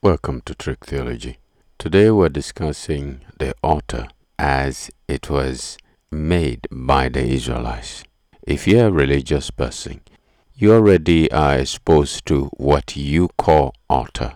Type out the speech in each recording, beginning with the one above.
Welcome to Trick Theology. Today we're discussing the altar as it was made by the Israelites. If you're a religious person, you already are exposed to what you call altar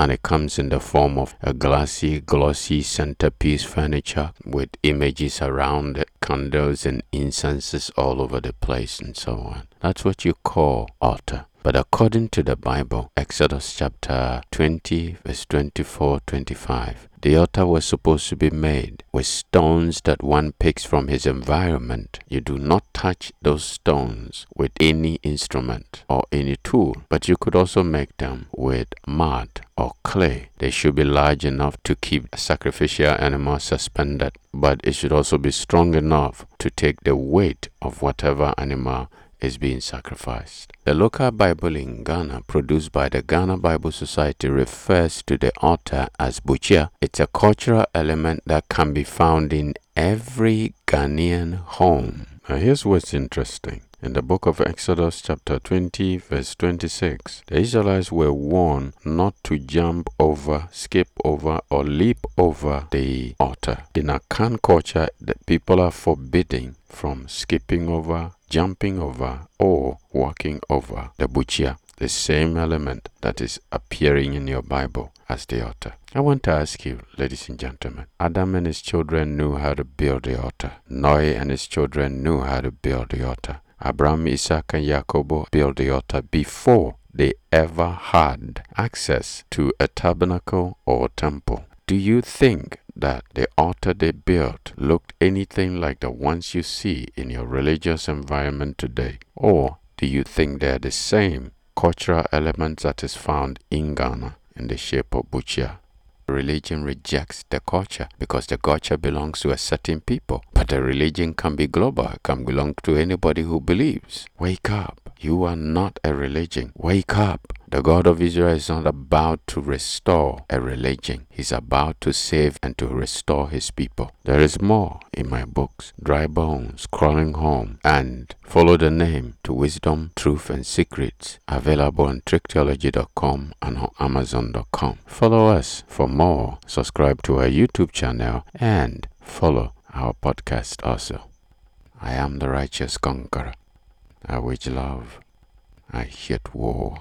and it comes in the form of a glassy, glossy centerpiece furniture with images around it, candles and incenses all over the place, and so on. That's what you call altar. But according to the Bible, Exodus chapter 20, verse 24 25, the altar was supposed to be made with stones that one picks from his environment. You do not touch those stones with any instrument or any tool, but you could also make them with mud or clay. They should be large enough to keep a sacrificial animal suspended, but it should also be strong enough to take the weight of whatever animal is being sacrificed. The local Bible in Ghana, produced by the Ghana Bible Society, refers to the altar as Bukyia. It's a cultural element that can be found in every Ghanaian home. Now, here's what's interesting. In the book of Exodus, chapter 20, verse 26, the Israelites were warned not to jump over, skip over, or leap over the altar. In Akan culture, the people are forbidden from skipping over, jumping over, or walking over the Bukyia, the same element that is appearing in your Bible as the altar. I want to ask you, ladies and gentlemen, Adam and his children knew how to build the altar. Noah and his children knew how to build the altar. Abraham, Isaac, and Jacob built the altar before they ever had access to a tabernacle or temple. Do you think that the altar they built looked anything like the ones you see in your religious environment today? Or do you think they're the same cultural elements that is found in Ghana in the shape of Bukyia? Religion rejects the culture because the culture belongs to a certain people. But a religion can be global, can belong to anybody who believes. Wake up. You are not a religion. Wake up. The God of Israel is not about to restore a religion. He's about to save and to restore his people. There is more in my books. Dry Bones, Crawling Home, and Follow the Name to Wisdom, Truth, and Secrets. Available on tricktheology.com and on amazon.com. Follow us for more. Subscribe to our YouTube channel and follow our podcast also. I am the righteous conqueror. I wage love. I hate war.